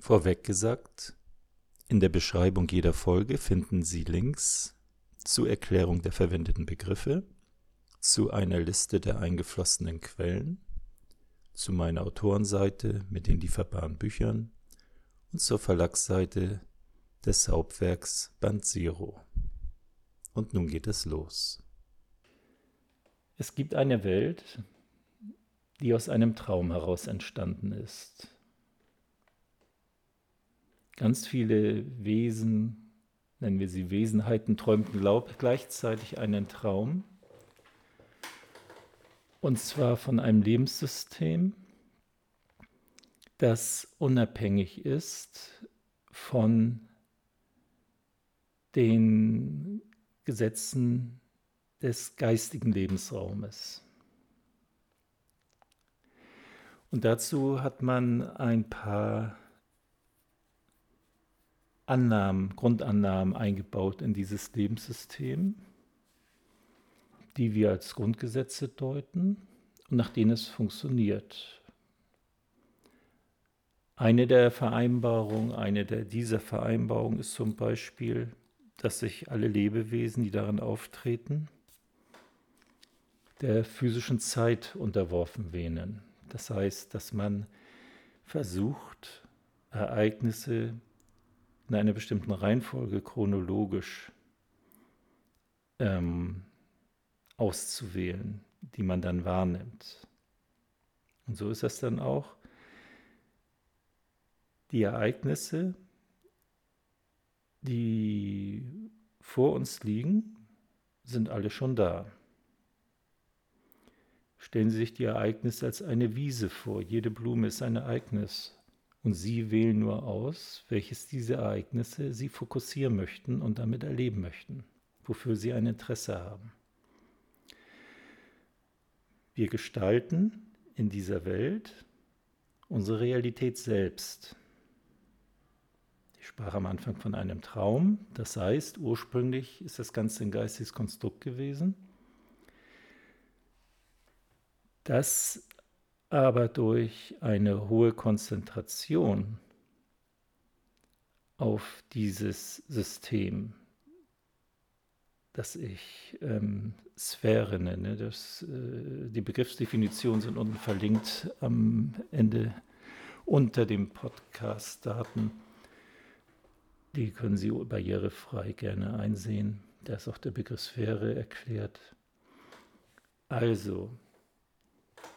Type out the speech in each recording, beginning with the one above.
Vorweg gesagt, in der Beschreibung jeder Folge finden Sie Links zur Erklärung der verwendeten Begriffe, zu einer Liste der eingeflossenen Quellen, zu meiner Autorenseite mit den lieferbaren Büchern und zur Verlagsseite des Hauptwerks Band Zero. Und nun geht es los. Es gibt eine Welt, die aus einem Traum heraus entstanden ist. Ganz viele Wesen, nennen wir sie Wesenheiten, träumten gleichzeitig einen Traum. Und zwar von einem Lebenssystem, das unabhängig ist von den Gesetzen des geistigen Lebensraumes. Und dazu hat man ein paar Annahmen, Grundannahmen eingebaut in dieses Lebenssystem, die wir als Grundgesetze deuten und nach denen es funktioniert. Eine der Vereinbarungen, eine der dieser Vereinbarungen ist zum Beispiel, dass sich alle Lebewesen, die darin auftreten, der physischen Zeit unterworfen wähnen. Das heißt, dass man versucht, Ereignisse in einer bestimmten Reihenfolge chronologisch ähm, auszuwählen, die man dann wahrnimmt. Und so ist das dann auch. Die Ereignisse, die vor uns liegen, sind alle schon da. Stellen Sie sich die Ereignisse als eine Wiese vor. Jede Blume ist ein Ereignis. Und Sie wählen nur aus, welches diese Ereignisse Sie fokussieren möchten und damit erleben möchten, wofür Sie ein Interesse haben. Wir gestalten in dieser Welt unsere Realität selbst. Ich sprach am Anfang von einem Traum, das heißt, ursprünglich ist das Ganze ein geistiges Konstrukt gewesen, das aber durch eine hohe Konzentration auf dieses System, das ich ähm, Sphäre nenne, das, äh, die Begriffsdefinitionen sind unten verlinkt am Ende unter dem Podcast-Daten. Die können Sie barrierefrei gerne einsehen. Da ist auch der Begriff Sphäre erklärt. Also,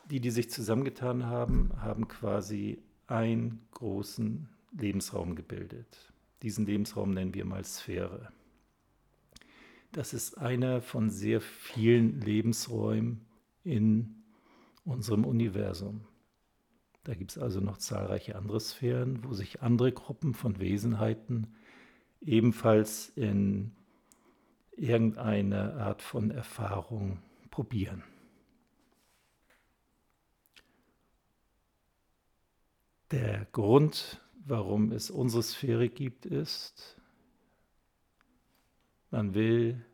die, die sich zusammengetan haben, haben quasi einen großen Lebensraum gebildet. Diesen Lebensraum nennen wir mal Sphäre. Das ist einer von sehr vielen Lebensräumen in unserem Universum. Da gibt es also noch zahlreiche andere Sphären, wo sich andere Gruppen von Wesenheiten ebenfalls in irgendeiner Art von Erfahrung probieren. Der Grund, warum es unsere Sphäre gibt, ist, man will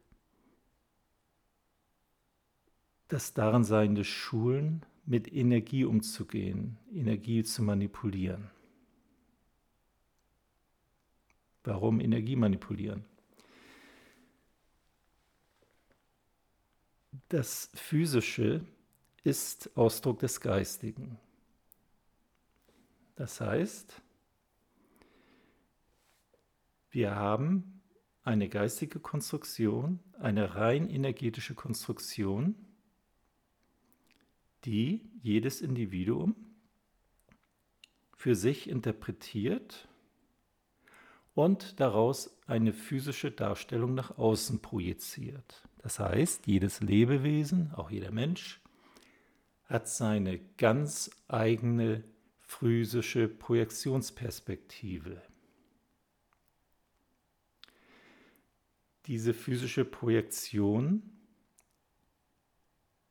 das Darinsein Schulen, mit Energie umzugehen, Energie zu manipulieren. Warum Energie manipulieren? Das Physische ist Ausdruck des Geistigen. Das heißt, wir haben eine geistige Konstruktion, eine rein energetische Konstruktion, die jedes Individuum für sich interpretiert und daraus eine physische Darstellung nach außen projiziert. Das heißt, jedes Lebewesen, auch jeder Mensch, hat seine ganz eigene physische Projektionsperspektive. Diese physische Projektion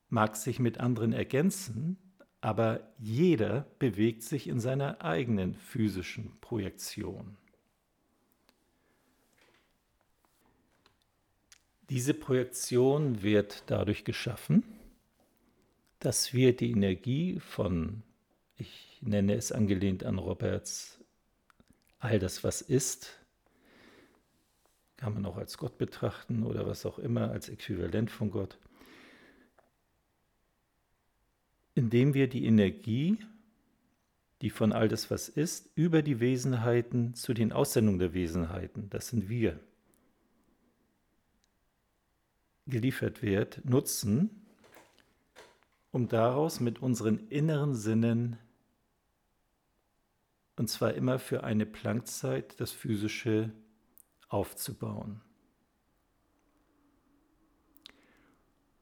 mag sich mit anderen ergänzen, aber jeder bewegt sich in seiner eigenen physischen Projektion. Diese Projektion wird dadurch geschaffen, dass wir die Energie von, ich nenne es angelehnt an Roberts all das, was ist, kann man auch als Gott betrachten oder was auch immer, als Äquivalent von Gott, indem wir die Energie, die von all das, was ist, über die Wesenheiten zu den Aussendungen der Wesenheiten, das sind wir, geliefert wird, nutzen, um daraus mit unseren inneren Sinnen, und zwar immer für eine Planckzeit, das Physische aufzubauen.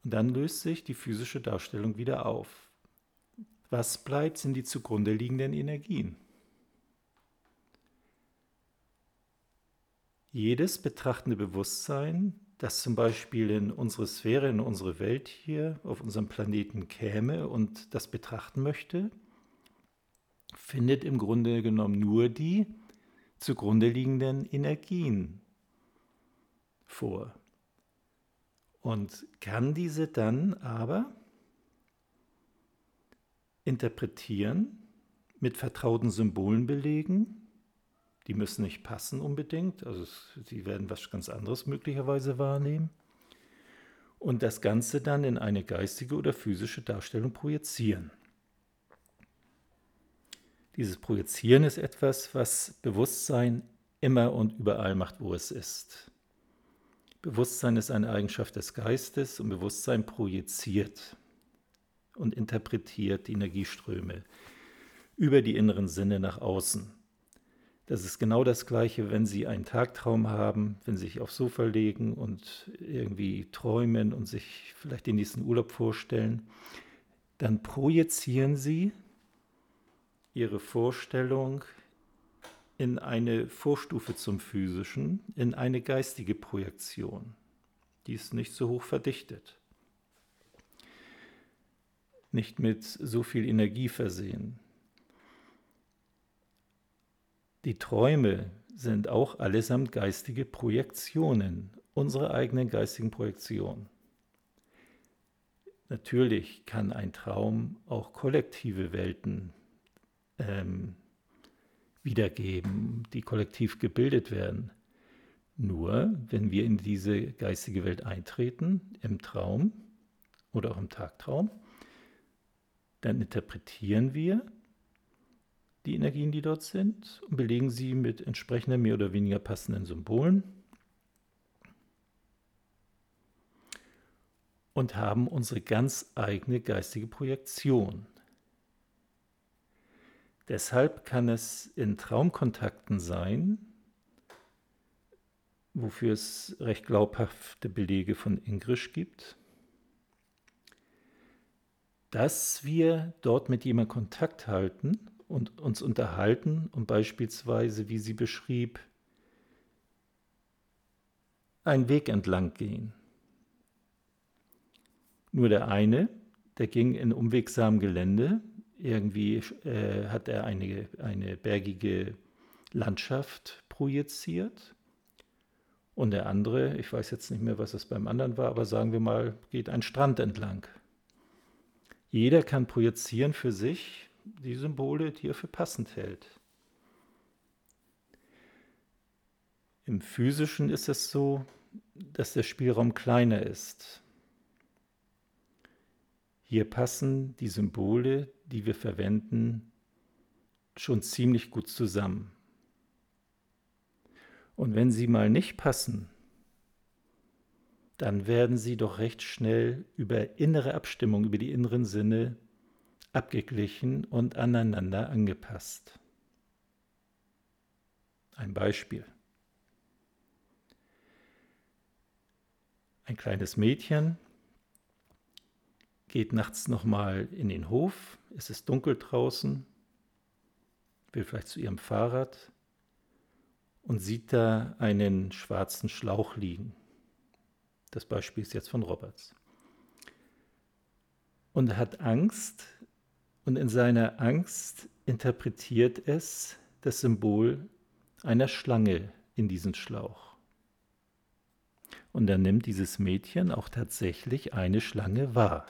Und dann löst sich die physische Darstellung wieder auf. Was bleibt, sind die zugrunde liegenden Energien. Jedes betrachtende Bewusstsein das zum Beispiel in unsere Sphäre, in unsere Welt hier auf unserem Planeten käme und das betrachten möchte, findet im Grunde genommen nur die zugrunde liegenden Energien vor und kann diese dann aber interpretieren, mit vertrauten Symbolen belegen die müssen nicht passen unbedingt, also sie werden was ganz anderes möglicherweise wahrnehmen. Und das Ganze dann in eine geistige oder physische Darstellung projizieren. Dieses Projizieren ist etwas, was Bewusstsein immer und überall macht, wo es ist. Bewusstsein ist eine Eigenschaft des Geistes und Bewusstsein projiziert und interpretiert die Energieströme über die inneren Sinne nach außen. Das ist genau das Gleiche, wenn Sie einen Tagtraum haben, wenn Sie sich aufs Sofa legen und irgendwie träumen und sich vielleicht den nächsten Urlaub vorstellen. Dann projizieren Sie Ihre Vorstellung in eine Vorstufe zum Physischen, in eine geistige Projektion. Die ist nicht so hoch verdichtet, nicht mit so viel Energie versehen. Die Träume sind auch allesamt geistige Projektionen, unsere eigenen geistigen Projektionen. Natürlich kann ein Traum auch kollektive Welten ähm, wiedergeben, die kollektiv gebildet werden. Nur wenn wir in diese geistige Welt eintreten, im Traum oder auch im Tagtraum, dann interpretieren wir die Energien, die dort sind, und belegen sie mit entsprechenden mehr oder weniger passenden Symbolen und haben unsere ganz eigene geistige Projektion. Deshalb kann es in Traumkontakten sein, wofür es recht glaubhafte Belege von Ingrisch gibt, dass wir dort mit jemandem Kontakt halten und uns unterhalten und beispielsweise, wie sie beschrieb, einen Weg entlang gehen. Nur der eine, der ging in umwegsamem Gelände, irgendwie äh, hat er eine, eine bergige Landschaft projiziert. Und der andere, ich weiß jetzt nicht mehr, was es beim anderen war, aber sagen wir mal, geht ein Strand entlang. Jeder kann projizieren für sich, die Symbole, die er für passend hält. Im physischen ist es so, dass der Spielraum kleiner ist. Hier passen die Symbole, die wir verwenden, schon ziemlich gut zusammen. Und wenn sie mal nicht passen, dann werden sie doch recht schnell über innere Abstimmung, über die inneren Sinne abgeglichen und aneinander angepasst. Ein Beispiel. Ein kleines Mädchen geht nachts nochmal in den Hof, es ist dunkel draußen, will vielleicht zu ihrem Fahrrad und sieht da einen schwarzen Schlauch liegen. Das Beispiel ist jetzt von Roberts. Und hat Angst, und in seiner Angst interpretiert es das Symbol einer Schlange in diesen Schlauch. Und dann nimmt dieses Mädchen auch tatsächlich eine Schlange wahr.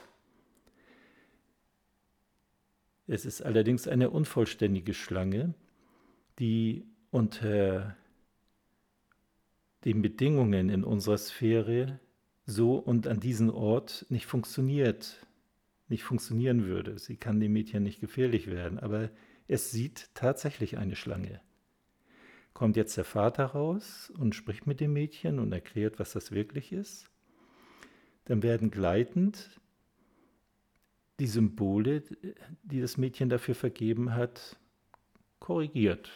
Es ist allerdings eine unvollständige Schlange, die unter den Bedingungen in unserer Sphäre so und an diesem Ort nicht funktioniert, nicht funktionieren würde. Sie kann dem Mädchen nicht gefährlich werden, aber es sieht tatsächlich eine Schlange. Kommt jetzt der Vater raus und spricht mit dem Mädchen und erklärt, was das wirklich ist. Dann werden gleitend die Symbole, die das Mädchen dafür vergeben hat, korrigiert.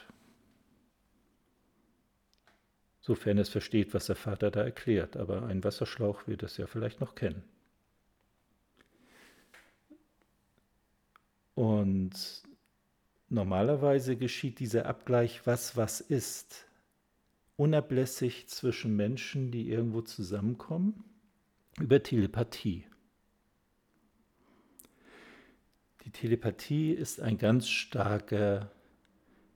Sofern es versteht, was der Vater da erklärt. Aber ein Wasserschlauch wird es ja vielleicht noch kennen. Und normalerweise geschieht dieser Abgleich, was was ist, unablässig zwischen Menschen, die irgendwo zusammenkommen, über Telepathie. Die Telepathie ist ein ganz starker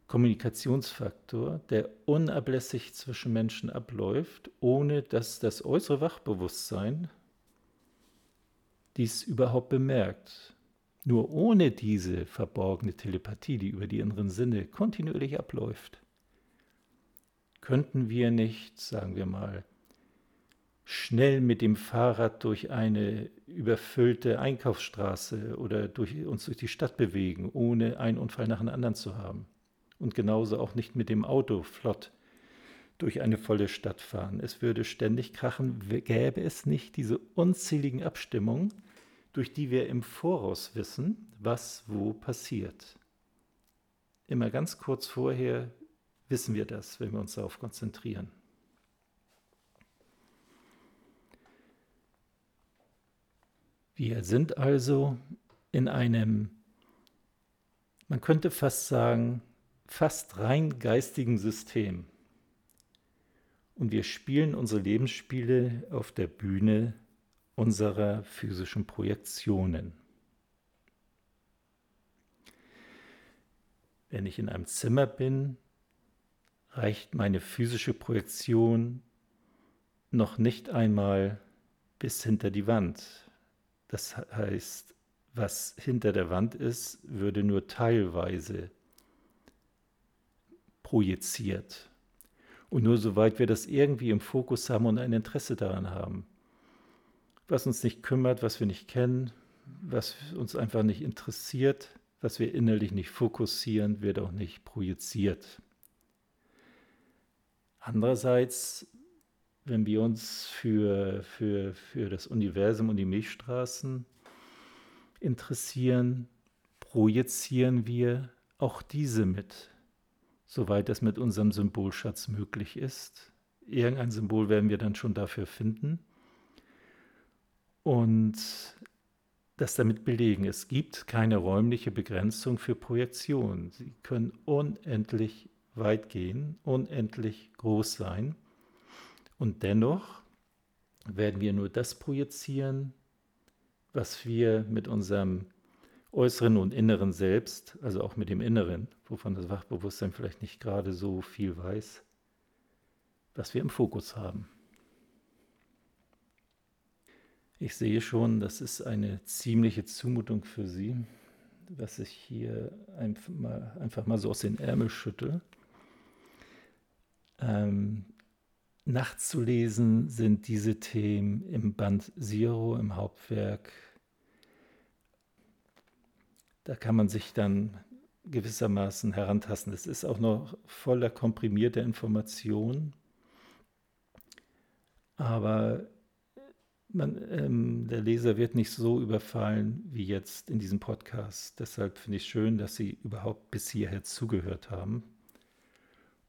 Kommunikationsfaktor, der unablässig zwischen Menschen abläuft, ohne dass das äußere Wachbewusstsein dies überhaupt bemerkt. Nur ohne diese verborgene Telepathie, die über die inneren Sinne kontinuierlich abläuft, könnten wir nicht, sagen wir mal, schnell mit dem Fahrrad durch eine überfüllte Einkaufsstraße oder durch, uns durch die Stadt bewegen, ohne einen Unfall nach dem anderen zu haben. Und genauso auch nicht mit dem Auto flott durch eine volle Stadt fahren. Es würde ständig krachen, gäbe es nicht diese unzähligen Abstimmungen, durch die wir im Voraus wissen, was wo passiert. Immer ganz kurz vorher wissen wir das, wenn wir uns darauf konzentrieren. Wir sind also in einem, man könnte fast sagen, fast rein geistigen System. Und wir spielen unsere Lebensspiele auf der Bühne unserer physischen Projektionen. Wenn ich in einem Zimmer bin, reicht meine physische Projektion noch nicht einmal bis hinter die Wand. Das heißt, was hinter der Wand ist, würde nur teilweise projiziert. Und nur soweit wir das irgendwie im Fokus haben und ein Interesse daran haben. Was uns nicht kümmert, was wir nicht kennen, was uns einfach nicht interessiert, was wir innerlich nicht fokussieren, wird auch nicht projiziert. Andererseits wenn wir uns für, für, für das Universum und die Milchstraßen interessieren, projizieren wir auch diese mit, soweit es mit unserem Symbolschatz möglich ist. Irgendein Symbol werden wir dann schon dafür finden und das damit belegen. Es gibt keine räumliche Begrenzung für Projektion. Sie können unendlich weit gehen, unendlich groß sein. Und dennoch werden wir nur das projizieren, was wir mit unserem äußeren und inneren Selbst, also auch mit dem Inneren, wovon das Wachbewusstsein vielleicht nicht gerade so viel weiß, was wir im Fokus haben. Ich sehe schon, das ist eine ziemliche Zumutung für Sie, was ich hier einfach mal, einfach mal so aus den Ärmel schüttel. Ähm, nachzulesen sind diese Themen im Band Zero, im Hauptwerk. Da kann man sich dann gewissermaßen herantasten. Es ist auch noch voller komprimierter Informationen, aber man, ähm, der Leser wird nicht so überfallen wie jetzt in diesem Podcast. Deshalb finde ich schön, dass Sie überhaupt bis hierher zugehört haben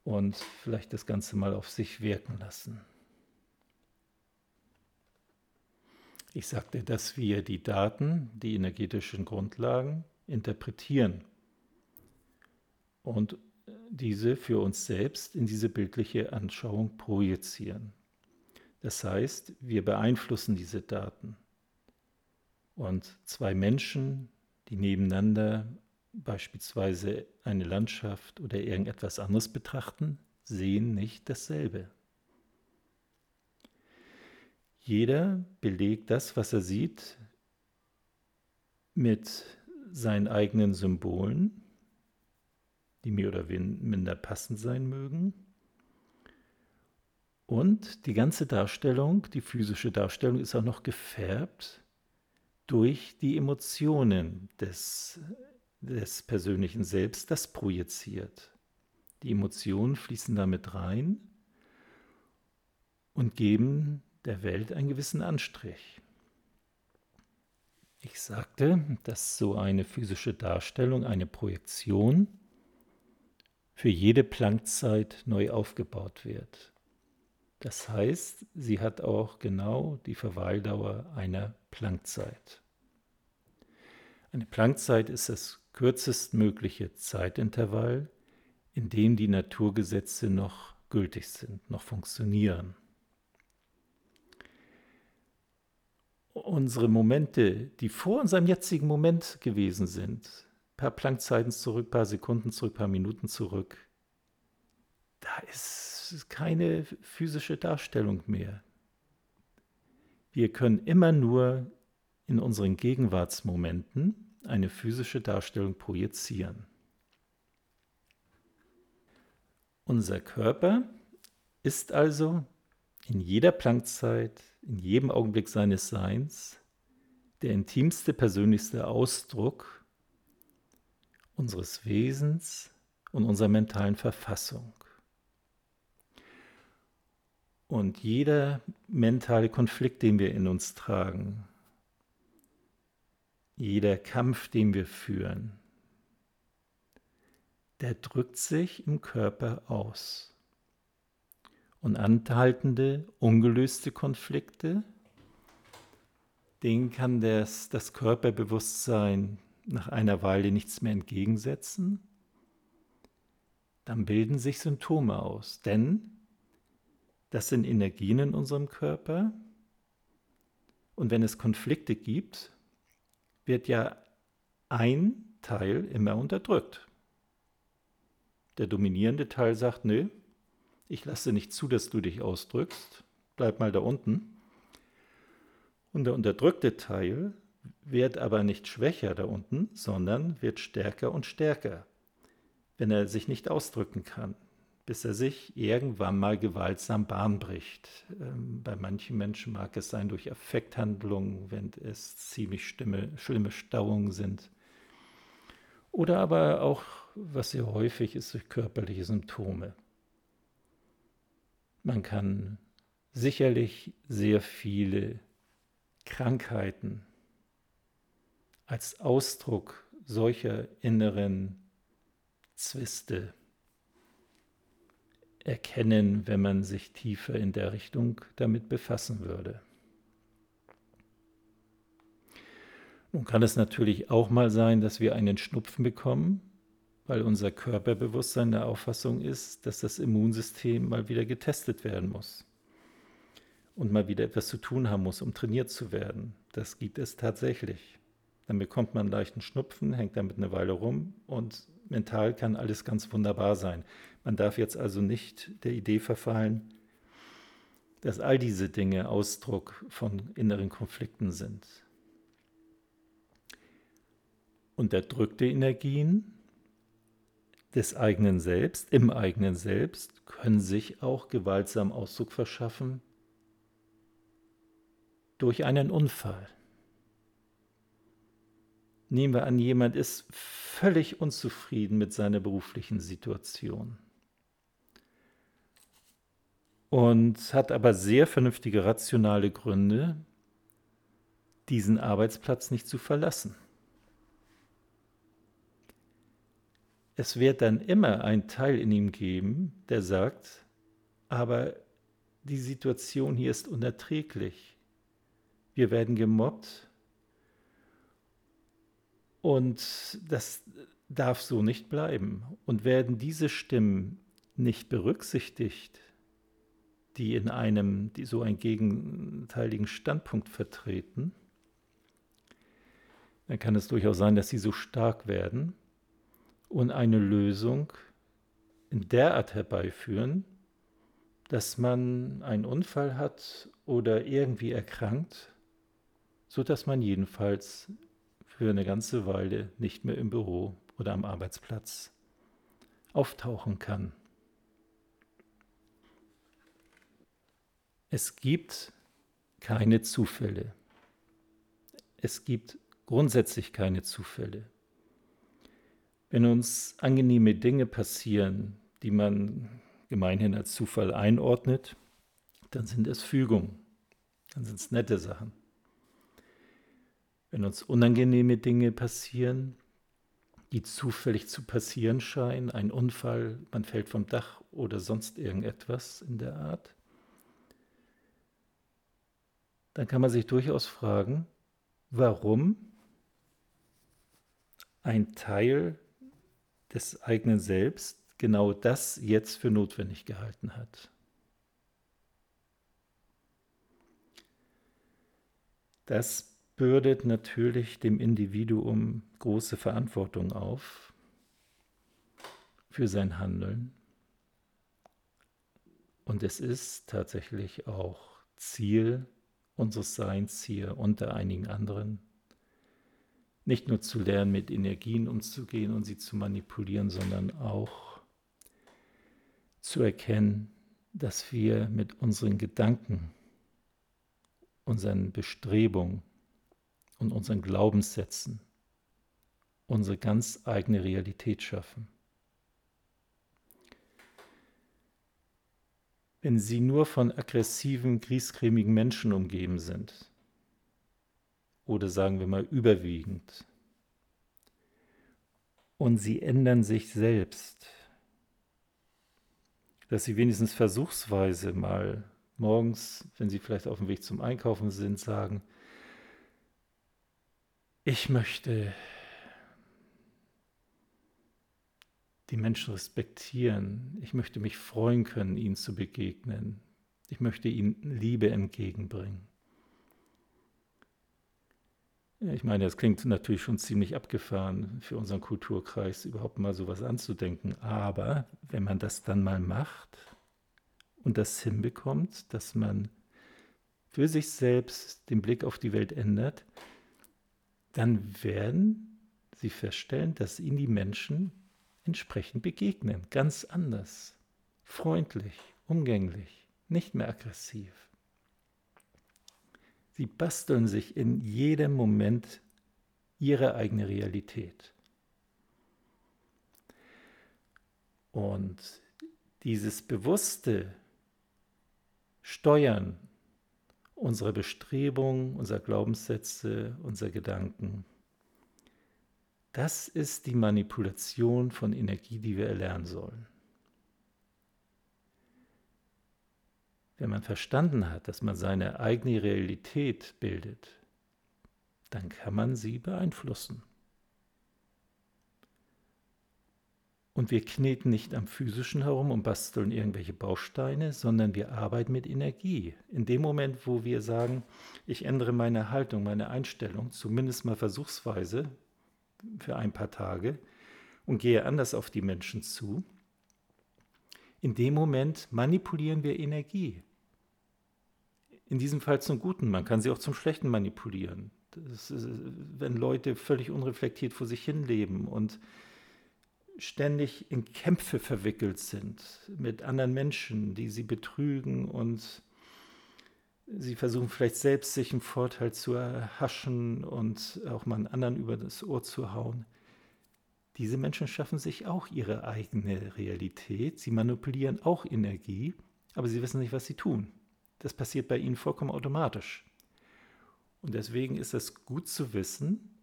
und vielleicht das Ganze mal auf sich wirken lassen. Ich sagte, dass wir die Daten, die energetischen Grundlagen interpretieren und diese für uns selbst in diese bildliche Anschauung projizieren. Das heißt, wir beeinflussen diese Daten. Und zwei Menschen, die nebeneinander beispielsweise eine Landschaft oder irgendetwas anderes betrachten, sehen nicht dasselbe. Jeder belegt das, was er sieht, mit seinen eigenen Symbolen, die mehr oder minder passend sein mögen. Und die ganze Darstellung, die physische Darstellung, ist auch noch gefärbt durch die Emotionen des, des persönlichen Selbst, das projiziert. Die Emotionen fließen damit rein und geben der Welt einen gewissen Anstrich. Ich sagte, dass so eine physische Darstellung, eine Projektion für jede Planckzeit neu aufgebaut wird. Das heißt, sie hat auch genau die Verweildauer einer Planckzeit. Eine Planckzeit ist das kürzestmögliche Zeitintervall, in dem die Naturgesetze noch gültig sind, noch funktionieren. Unsere Momente, die vor unserem jetzigen Moment gewesen sind, paar Planckzeiten zurück, paar Sekunden zurück, paar Minuten zurück, da ist keine physische Darstellung mehr. Wir können immer nur in unseren Gegenwartsmomenten eine physische Darstellung projizieren. Unser Körper ist also in jeder Planckzeit, in jedem Augenblick seines Seins der intimste, persönlichste Ausdruck unseres Wesens und unserer mentalen Verfassung. Und jeder mentale Konflikt, den wir in uns tragen, jeder Kampf, den wir führen, der drückt sich im Körper aus. Und anhaltende, ungelöste Konflikte, denen kann das, das Körperbewusstsein nach einer Weile nichts mehr entgegensetzen. Dann bilden sich Symptome aus, denn das sind Energien in unserem Körper. Und wenn es Konflikte gibt, wird ja ein Teil immer unterdrückt. Der dominierende Teil sagt, nö, ich lasse nicht zu, dass du dich ausdrückst, bleib mal da unten. Und der unterdrückte Teil wird aber nicht schwächer da unten, sondern wird stärker und stärker, wenn er sich nicht ausdrücken kann, bis er sich irgendwann mal gewaltsam Bahn bricht. Ähm, bei manchen Menschen mag es sein durch Affekthandlungen, wenn es ziemlich stimme, schlimme Stauungen sind. Oder aber auch, was sehr häufig ist, durch körperliche Symptome. Man kann sicherlich sehr viele Krankheiten als Ausdruck solcher inneren Zwiste erkennen, wenn man sich tiefer in der Richtung damit befassen würde. Nun kann es natürlich auch mal sein, dass wir einen Schnupfen bekommen, weil unser Körperbewusstsein der Auffassung ist, dass das Immunsystem mal wieder getestet werden muss und mal wieder etwas zu tun haben muss, um trainiert zu werden. Das gibt es tatsächlich. Dann bekommt man einen leichten Schnupfen, hängt damit eine Weile rum und mental kann alles ganz wunderbar sein. Man darf jetzt also nicht der Idee verfallen, dass all diese Dinge Ausdruck von inneren Konflikten sind. Unterdrückte Energien des eigenen Selbst, im eigenen Selbst, können sich auch gewaltsam Ausdruck verschaffen durch einen Unfall. Nehmen wir an, jemand ist völlig unzufrieden mit seiner beruflichen Situation und hat aber sehr vernünftige, rationale Gründe, diesen Arbeitsplatz nicht zu verlassen. Es wird dann immer ein Teil in ihm geben, der sagt, aber die Situation hier ist unerträglich. Wir werden gemobbt, und das darf so nicht bleiben. Und werden diese Stimmen nicht berücksichtigt, die in einem, die so einen gegenteiligen Standpunkt vertreten, dann kann es durchaus sein, dass sie so stark werden und eine Lösung in derart herbeiführen, dass man einen Unfall hat oder irgendwie erkrankt, so dass man jedenfalls für eine ganze Weile nicht mehr im Büro oder am Arbeitsplatz auftauchen kann. Es gibt keine Zufälle. Es gibt grundsätzlich keine Zufälle. Wenn uns angenehme Dinge passieren, die man gemeinhin als Zufall einordnet, dann sind es Fügungen, dann sind es nette Sachen. Wenn uns unangenehme Dinge passieren, die zufällig zu passieren scheinen, ein Unfall, man fällt vom Dach oder sonst irgendetwas in der Art, dann kann man sich durchaus fragen, warum ein Teil des eigenen Selbst genau das jetzt für notwendig gehalten hat. Das bürdet natürlich dem Individuum große Verantwortung auf für sein Handeln. Und es ist tatsächlich auch Ziel unseres Seins hier unter einigen anderen, nicht nur zu lernen, mit Energien umzugehen und sie zu manipulieren, sondern auch zu erkennen, dass wir mit unseren Gedanken, unseren Bestrebungen und unseren Glaubenssätzen unsere ganz eigene Realität schaffen. Wenn Sie nur von aggressiven, griesgrämigen Menschen umgeben sind, oder sagen wir mal überwiegend, und Sie ändern sich selbst, dass Sie wenigstens versuchsweise mal morgens, wenn Sie vielleicht auf dem Weg zum Einkaufen sind, sagen, ich möchte die Menschen respektieren. Ich möchte mich freuen können, ihnen zu begegnen. Ich möchte ihnen Liebe entgegenbringen. Ich meine, das klingt natürlich schon ziemlich abgefahren für unseren Kulturkreis, überhaupt mal sowas anzudenken. Aber wenn man das dann mal macht und das hinbekommt, dass man für sich selbst den Blick auf die Welt ändert, dann werden sie feststellen, dass ihnen die Menschen entsprechend begegnen. Ganz anders, freundlich, umgänglich, nicht mehr aggressiv. Sie basteln sich in jedem Moment ihre eigene Realität. Und dieses bewusste Steuern unserer Bestrebungen, unserer Glaubenssätze, unserer Gedanken. Das ist die Manipulation von Energie, die wir erlernen sollen. Wenn man verstanden hat, dass man seine eigene Realität bildet, dann kann man sie beeinflussen. Und wir kneten nicht am physischen herum und basteln irgendwelche Bausteine, sondern wir arbeiten mit Energie. In dem Moment, wo wir sagen, ich ändere meine Haltung, meine Einstellung, zumindest mal versuchsweise für ein paar Tage und gehe anders auf die Menschen zu, in dem Moment manipulieren wir Energie. In diesem Fall zum Guten, man kann sie auch zum Schlechten manipulieren. Ist, wenn Leute völlig unreflektiert vor sich hin leben und ständig in Kämpfe verwickelt sind mit anderen Menschen, die sie betrügen und sie versuchen vielleicht selbst sich einen Vorteil zu erhaschen und auch mal einen anderen über das Ohr zu hauen. Diese Menschen schaffen sich auch ihre eigene Realität. Sie manipulieren auch Energie, aber sie wissen nicht, was sie tun. Das passiert bei ihnen vollkommen automatisch. Und deswegen ist es gut zu wissen,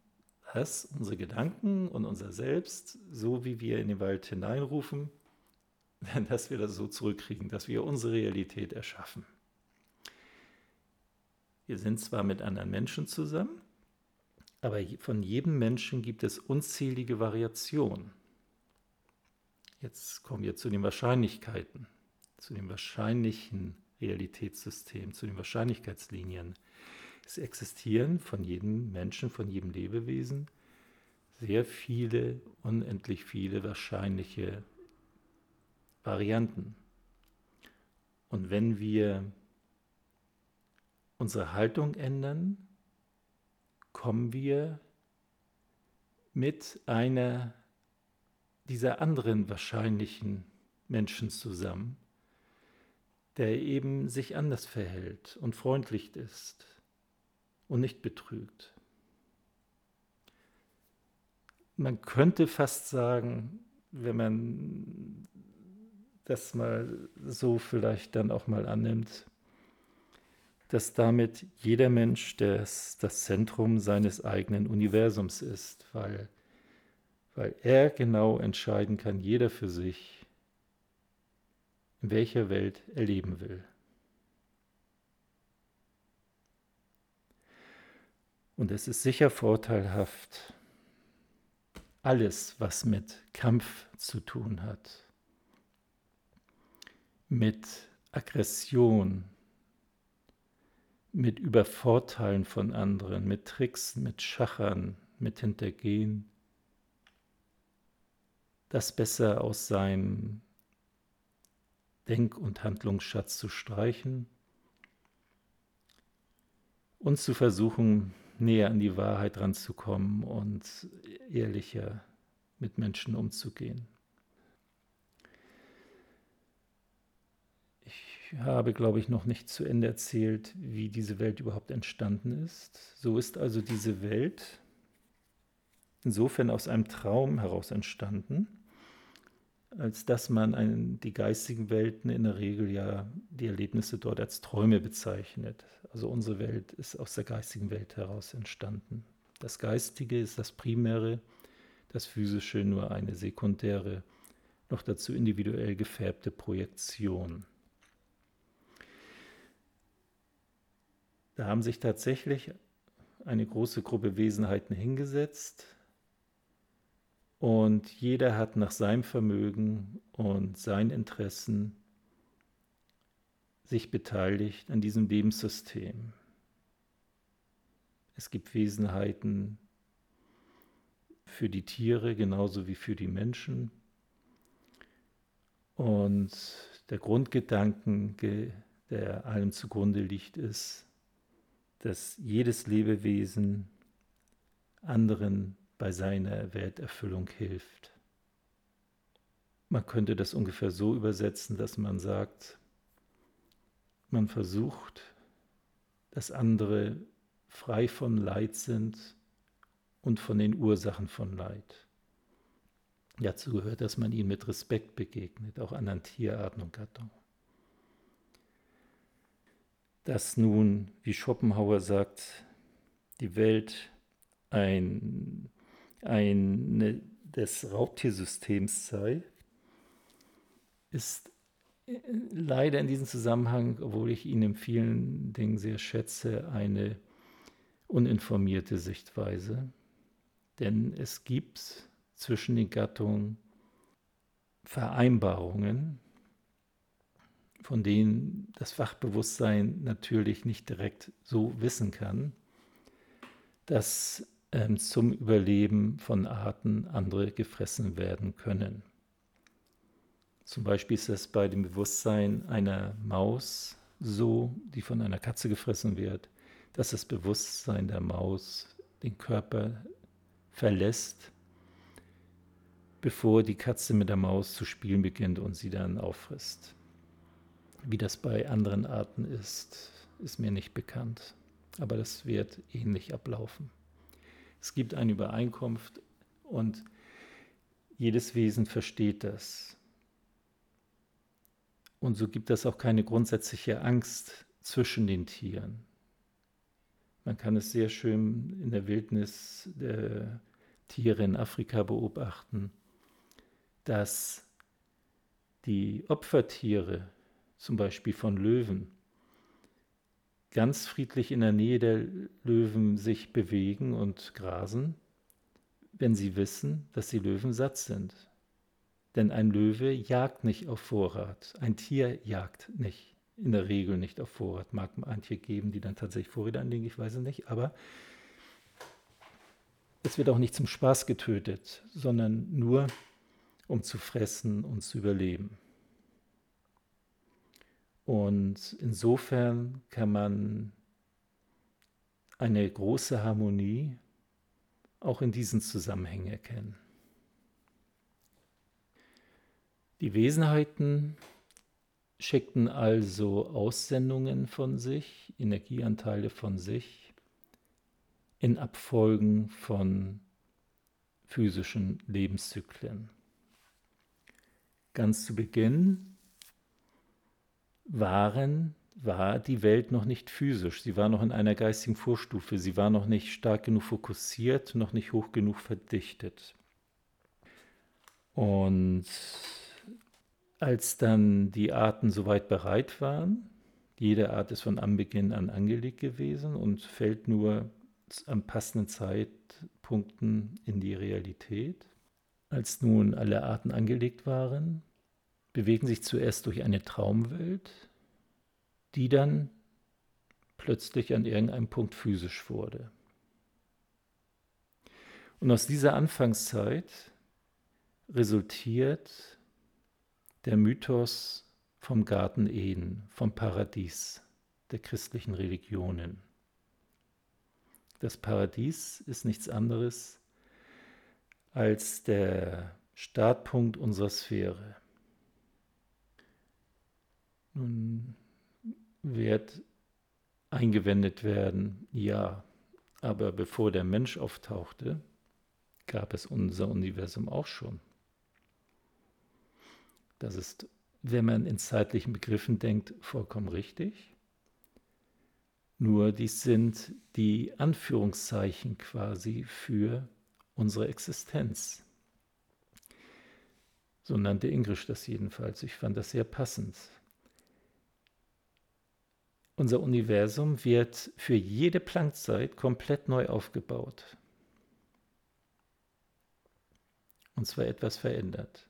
dass unsere Gedanken und unser Selbst, so wie wir in den Wald hineinrufen, dass wir das so zurückkriegen, dass wir unsere Realität erschaffen. Wir sind zwar mit anderen Menschen zusammen, aber von jedem Menschen gibt es unzählige Variationen. Jetzt kommen wir zu den Wahrscheinlichkeiten, zu dem wahrscheinlichen Realitätssystem, zu den Wahrscheinlichkeitslinien. Es existieren von jedem Menschen, von jedem Lebewesen sehr viele, unendlich viele wahrscheinliche Varianten. Und wenn wir unsere Haltung ändern, kommen wir mit einer dieser anderen wahrscheinlichen Menschen zusammen, der eben sich anders verhält und freundlich ist und nicht betrügt. Man könnte fast sagen, wenn man das mal so vielleicht dann auch mal annimmt, dass damit jeder Mensch das, das Zentrum seines eigenen Universums ist, weil, weil er genau entscheiden kann, jeder für sich, in welcher Welt er leben will. Und es ist sicher vorteilhaft, alles, was mit Kampf zu tun hat, mit Aggression, mit Übervorteilen von anderen, mit Tricks, mit Schachern, mit Hintergehen, das besser aus seinem Denk- und Handlungsschatz zu streichen und zu versuchen, näher an die Wahrheit ranzukommen und ehrlicher mit Menschen umzugehen. Ich habe, glaube ich, noch nicht zu Ende erzählt, wie diese Welt überhaupt entstanden ist. So ist also diese Welt insofern aus einem Traum heraus entstanden, als dass man einen, die geistigen Welten in der Regel ja die Erlebnisse dort als Träume bezeichnet. Also unsere Welt ist aus der geistigen Welt heraus entstanden. Das Geistige ist das Primäre, das Physische nur eine sekundäre, noch dazu individuell gefärbte Projektion. Da haben sich tatsächlich eine große Gruppe Wesenheiten hingesetzt, und jeder hat nach seinem Vermögen und seinen Interessen sich beteiligt an diesem Lebenssystem. Es gibt Wesenheiten für die Tiere genauso wie für die Menschen. Und der Grundgedanke, der allem zugrunde liegt, ist, dass jedes Lebewesen anderen bei seiner Welterfüllung hilft. Man könnte das ungefähr so übersetzen, dass man sagt, man versucht, dass andere frei von Leid sind und von den Ursachen von Leid. Dazu gehört, dass man ihnen mit Respekt begegnet, auch anderen Tierarten und Gattungen. Dass nun, wie Schopenhauer sagt, die Welt ein eine des Raubtiersystems sei, ist äh, leider in diesem Zusammenhang, obwohl ich ihn in vielen Dingen sehr schätze, eine uninformierte Sichtweise. Denn es gibt zwischen den Gattungen Vereinbarungen, von denen das Fachbewusstsein natürlich nicht direkt so wissen kann, dass ähm, zum Überleben von Arten andere gefressen werden können. Zum Beispiel ist es bei dem Bewusstsein einer Maus so, die von einer Katze gefressen wird, dass das Bewusstsein der Maus den Körper verlässt, bevor die Katze mit der Maus zu spielen beginnt und sie dann auffrisst. Wie das bei anderen Arten ist, ist mir nicht bekannt, aber das wird ähnlich ablaufen. Es gibt eine Übereinkunft und jedes Wesen versteht das. Und so gibt es auch keine grundsätzliche Angst zwischen den Tieren. Man kann es sehr schön in der Wildnis der Tiere in Afrika beobachten, dass die Opfertiere, zum Beispiel von Löwen, ganz friedlich in der Nähe der Löwen sich bewegen und grasen, wenn sie wissen, dass die Löwen satt sind. Denn ein Löwe jagt nicht auf Vorrat, ein Tier jagt nicht, in der Regel nicht auf Vorrat. Mag ein Tier geben, die dann tatsächlich Vorräte anlegen, ich weiß es nicht, aber es wird auch nicht zum Spaß getötet, sondern nur um zu fressen und zu überleben. Und insofern kann man eine große Harmonie auch in diesen Zusammenhängen erkennen. Die Wesenheiten schickten also Aussendungen von sich, Energieanteile von sich in Abfolgen von physischen Lebenszyklen. Ganz zu Beginn waren, war die Welt noch nicht physisch, sie war noch in einer geistigen Vorstufe, sie war noch nicht stark genug fokussiert, noch nicht hoch genug verdichtet. Und als dann die Arten soweit bereit waren, jede Art ist von Anbeginn an angelegt gewesen und fällt nur an passenden Zeitpunkten in die Realität. Als nun alle Arten angelegt waren, bewegen sich zuerst durch eine Traumwelt, die dann plötzlich an irgendeinem Punkt physisch wurde. Und aus dieser Anfangszeit resultiert der Mythos vom Garten Eden, vom Paradies der christlichen Religionen. Das Paradies ist nichts anderes als der Startpunkt unserer Sphäre. Nun wird eingewendet werden, ja, aber bevor der Mensch auftauchte, gab es unser Universum auch schon. Das ist, wenn man in zeitlichen Begriffen denkt, vollkommen richtig. Nur dies sind die Anführungszeichen quasi für unsere Existenz. So nannte Ingrisch das jedenfalls. Ich fand das sehr passend. Unser Universum wird für jede Planckzeit komplett neu aufgebaut. Und zwar etwas verändert.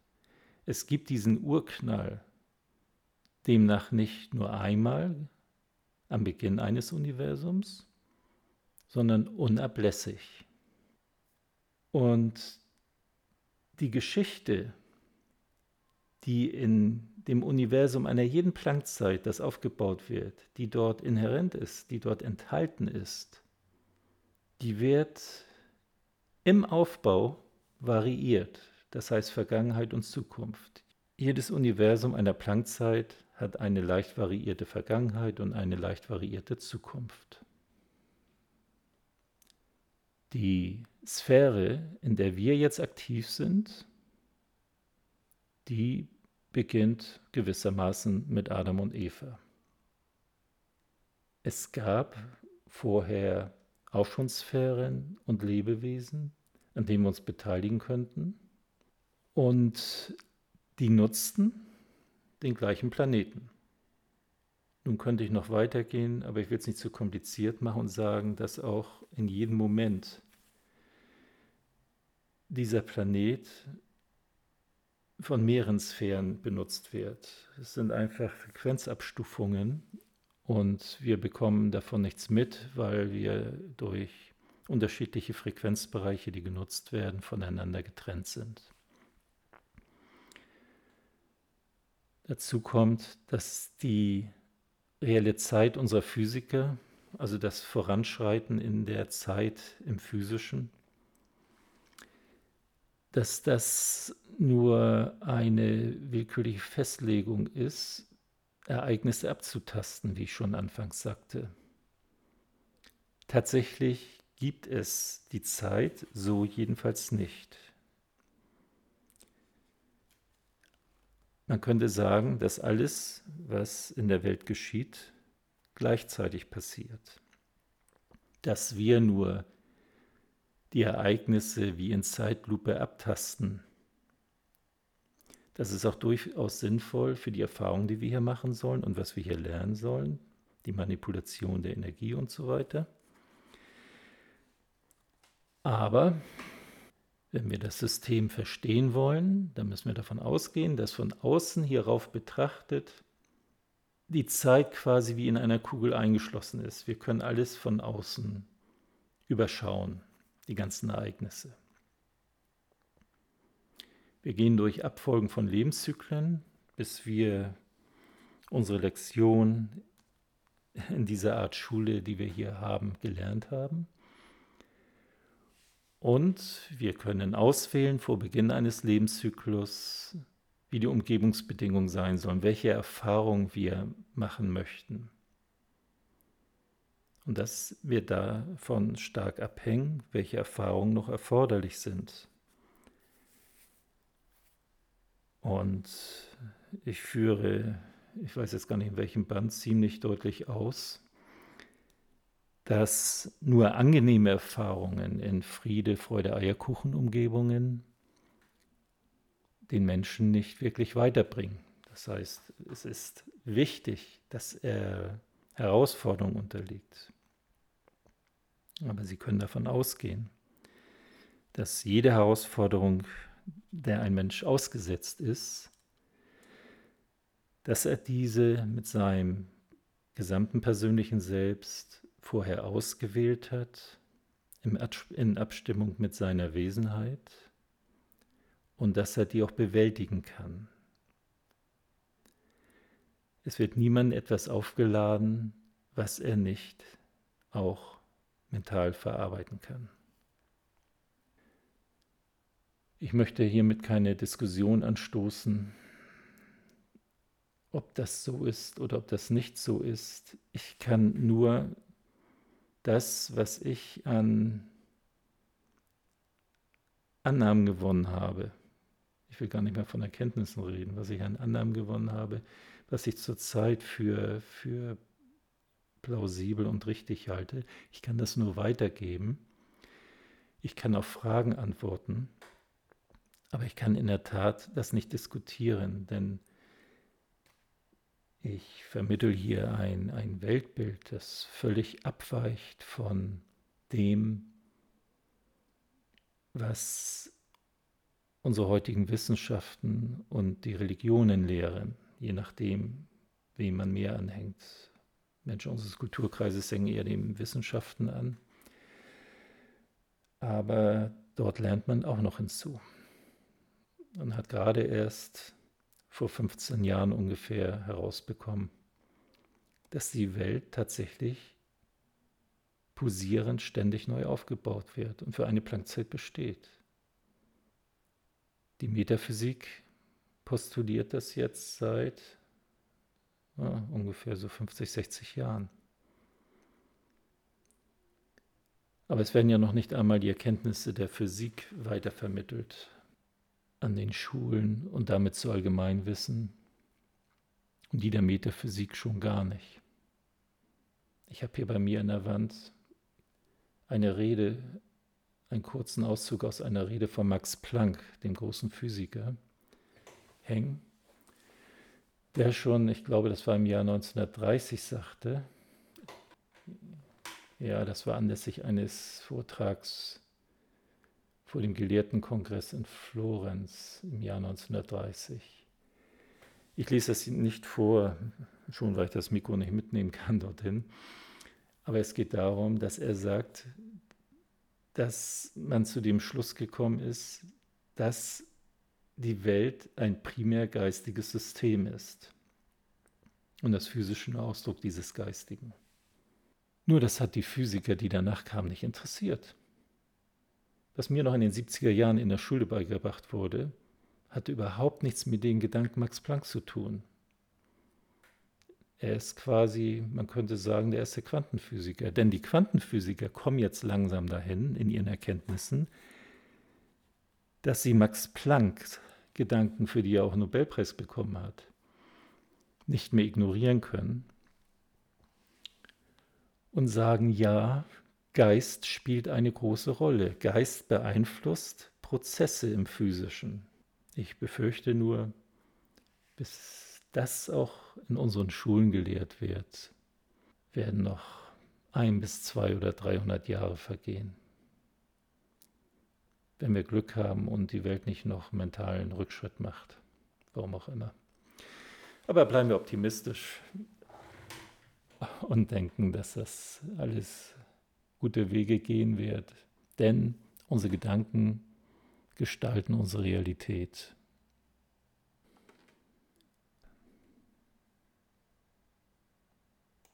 Es gibt diesen Urknall, demnach nicht nur einmal am Beginn eines Universums, sondern unablässig. Und die Geschichte, die in dem Universum einer jeden Planckzeit, das aufgebaut wird, die dort inhärent ist, die dort enthalten ist, die wird im Aufbau variiert das heißt Vergangenheit und Zukunft. Jedes Universum einer Planckzeit hat eine leicht variierte Vergangenheit und eine leicht variierte Zukunft. Die Sphäre, in der wir jetzt aktiv sind, die beginnt gewissermaßen mit Adam und Eva. Es gab vorher auch schon Sphären und Lebewesen, an denen wir uns beteiligen könnten. Und die nutzten den gleichen Planeten. Nun könnte ich noch weitergehen, aber ich will es nicht zu kompliziert machen und sagen, dass auch in jedem Moment dieser Planet von mehreren Sphären benutzt wird. Es sind einfach Frequenzabstufungen und wir bekommen davon nichts mit, weil wir durch unterschiedliche Frequenzbereiche, die genutzt werden, voneinander getrennt sind. Dazu kommt, dass die reelle Zeit unserer Physiker, also das Voranschreiten in der Zeit im physischen, dass das nur eine willkürliche Festlegung ist, Ereignisse abzutasten, wie ich schon anfangs sagte. Tatsächlich gibt es die Zeit so jedenfalls nicht. Man könnte sagen, dass alles, was in der Welt geschieht, gleichzeitig passiert. Dass wir nur die Ereignisse wie in Zeitlupe abtasten. Das ist auch durchaus sinnvoll für die Erfahrungen, die wir hier machen sollen und was wir hier lernen sollen, die Manipulation der Energie und so weiter. Aber wenn wir das System verstehen wollen, dann müssen wir davon ausgehen, dass von außen hierauf betrachtet die Zeit quasi wie in einer Kugel eingeschlossen ist. Wir können alles von außen überschauen, die ganzen Ereignisse. Wir gehen durch Abfolgen von Lebenszyklen, bis wir unsere Lektion in dieser Art Schule, die wir hier haben, gelernt haben. Und wir können auswählen vor Beginn eines Lebenszyklus, wie die Umgebungsbedingungen sein sollen, welche Erfahrungen wir machen möchten. Und das wird davon stark abhängen, welche Erfahrungen noch erforderlich sind. Und ich führe, ich weiß jetzt gar nicht in welchem Band, ziemlich deutlich aus, dass nur angenehme Erfahrungen in Friede, Freude, Eierkuchen-Umgebungen den Menschen nicht wirklich weiterbringen. Das heißt, es ist wichtig, dass er Herausforderungen unterliegt. Aber Sie können davon ausgehen, dass jede Herausforderung, der ein Mensch ausgesetzt ist, dass er diese mit seinem gesamten persönlichen Selbst vorher ausgewählt hat, in Abstimmung mit seiner Wesenheit und dass er die auch bewältigen kann. Es wird niemand etwas aufgeladen, was er nicht auch mental verarbeiten kann. Ich möchte hiermit keine Diskussion anstoßen, ob das so ist oder ob das nicht so ist. Ich kann nur das, was ich an Annahmen gewonnen habe, ich will gar nicht mehr von Erkenntnissen reden, was ich an Annahmen gewonnen habe, was ich zurzeit für, für plausibel und richtig halte. Ich kann das nur weitergeben. Ich kann auf Fragen antworten, aber ich kann in der Tat das nicht diskutieren, denn ich vermittel hier ein, ein Weltbild, das völlig abweicht von dem, was unsere heutigen Wissenschaften und die Religionen lehren, je nachdem, wem man mehr anhängt. Menschen unseres Kulturkreises hängen eher den Wissenschaften an. Aber dort lernt man auch noch hinzu. Man hat gerade erst vor 15 Jahren ungefähr herausbekommen, dass die Welt tatsächlich posierend ständig neu aufgebaut wird und für eine Planckzeit besteht. Die Metaphysik postuliert das jetzt seit ja, ungefähr so 50, 60 Jahren. Aber es werden ja noch nicht einmal die Erkenntnisse der Physik weitervermittelt an den Schulen und damit zu Allgemeinwissen und die der Metaphysik schon gar nicht. Ich habe hier bei mir an der Wand eine Rede, einen kurzen Auszug aus einer Rede von Max Planck, dem großen Physiker, hängen, der schon, ich glaube, das war im Jahr 1930, sagte, ja, das war anlässlich eines Vortrags vor dem Gelehrtenkongress in Florenz im Jahr 1930. Ich lese das nicht vor, schon weil ich das Mikro nicht mitnehmen kann dorthin. Aber es geht darum, dass er sagt, dass man zu dem Schluss gekommen ist, dass die Welt ein primär geistiges System ist und das physische ein Ausdruck dieses Geistigen. Nur das hat die Physiker, die danach kamen, nicht interessiert was mir noch in den 70er Jahren in der Schule beigebracht wurde, hatte überhaupt nichts mit den Gedanken Max Planck zu tun. Er ist quasi, man könnte sagen, der erste Quantenphysiker. Denn die Quantenphysiker kommen jetzt langsam dahin in ihren Erkenntnissen, dass sie Max Plancks Gedanken, für die er auch Nobelpreis bekommen hat, nicht mehr ignorieren können und sagen, ja, Geist spielt eine große Rolle. Geist beeinflusst Prozesse im physischen. Ich befürchte nur, bis das auch in unseren Schulen gelehrt wird, werden noch ein bis zwei oder dreihundert Jahre vergehen. Wenn wir Glück haben und die Welt nicht noch mentalen Rückschritt macht. Warum auch immer. Aber bleiben wir optimistisch und denken, dass das alles gute Wege gehen wird. Denn unsere Gedanken gestalten unsere Realität.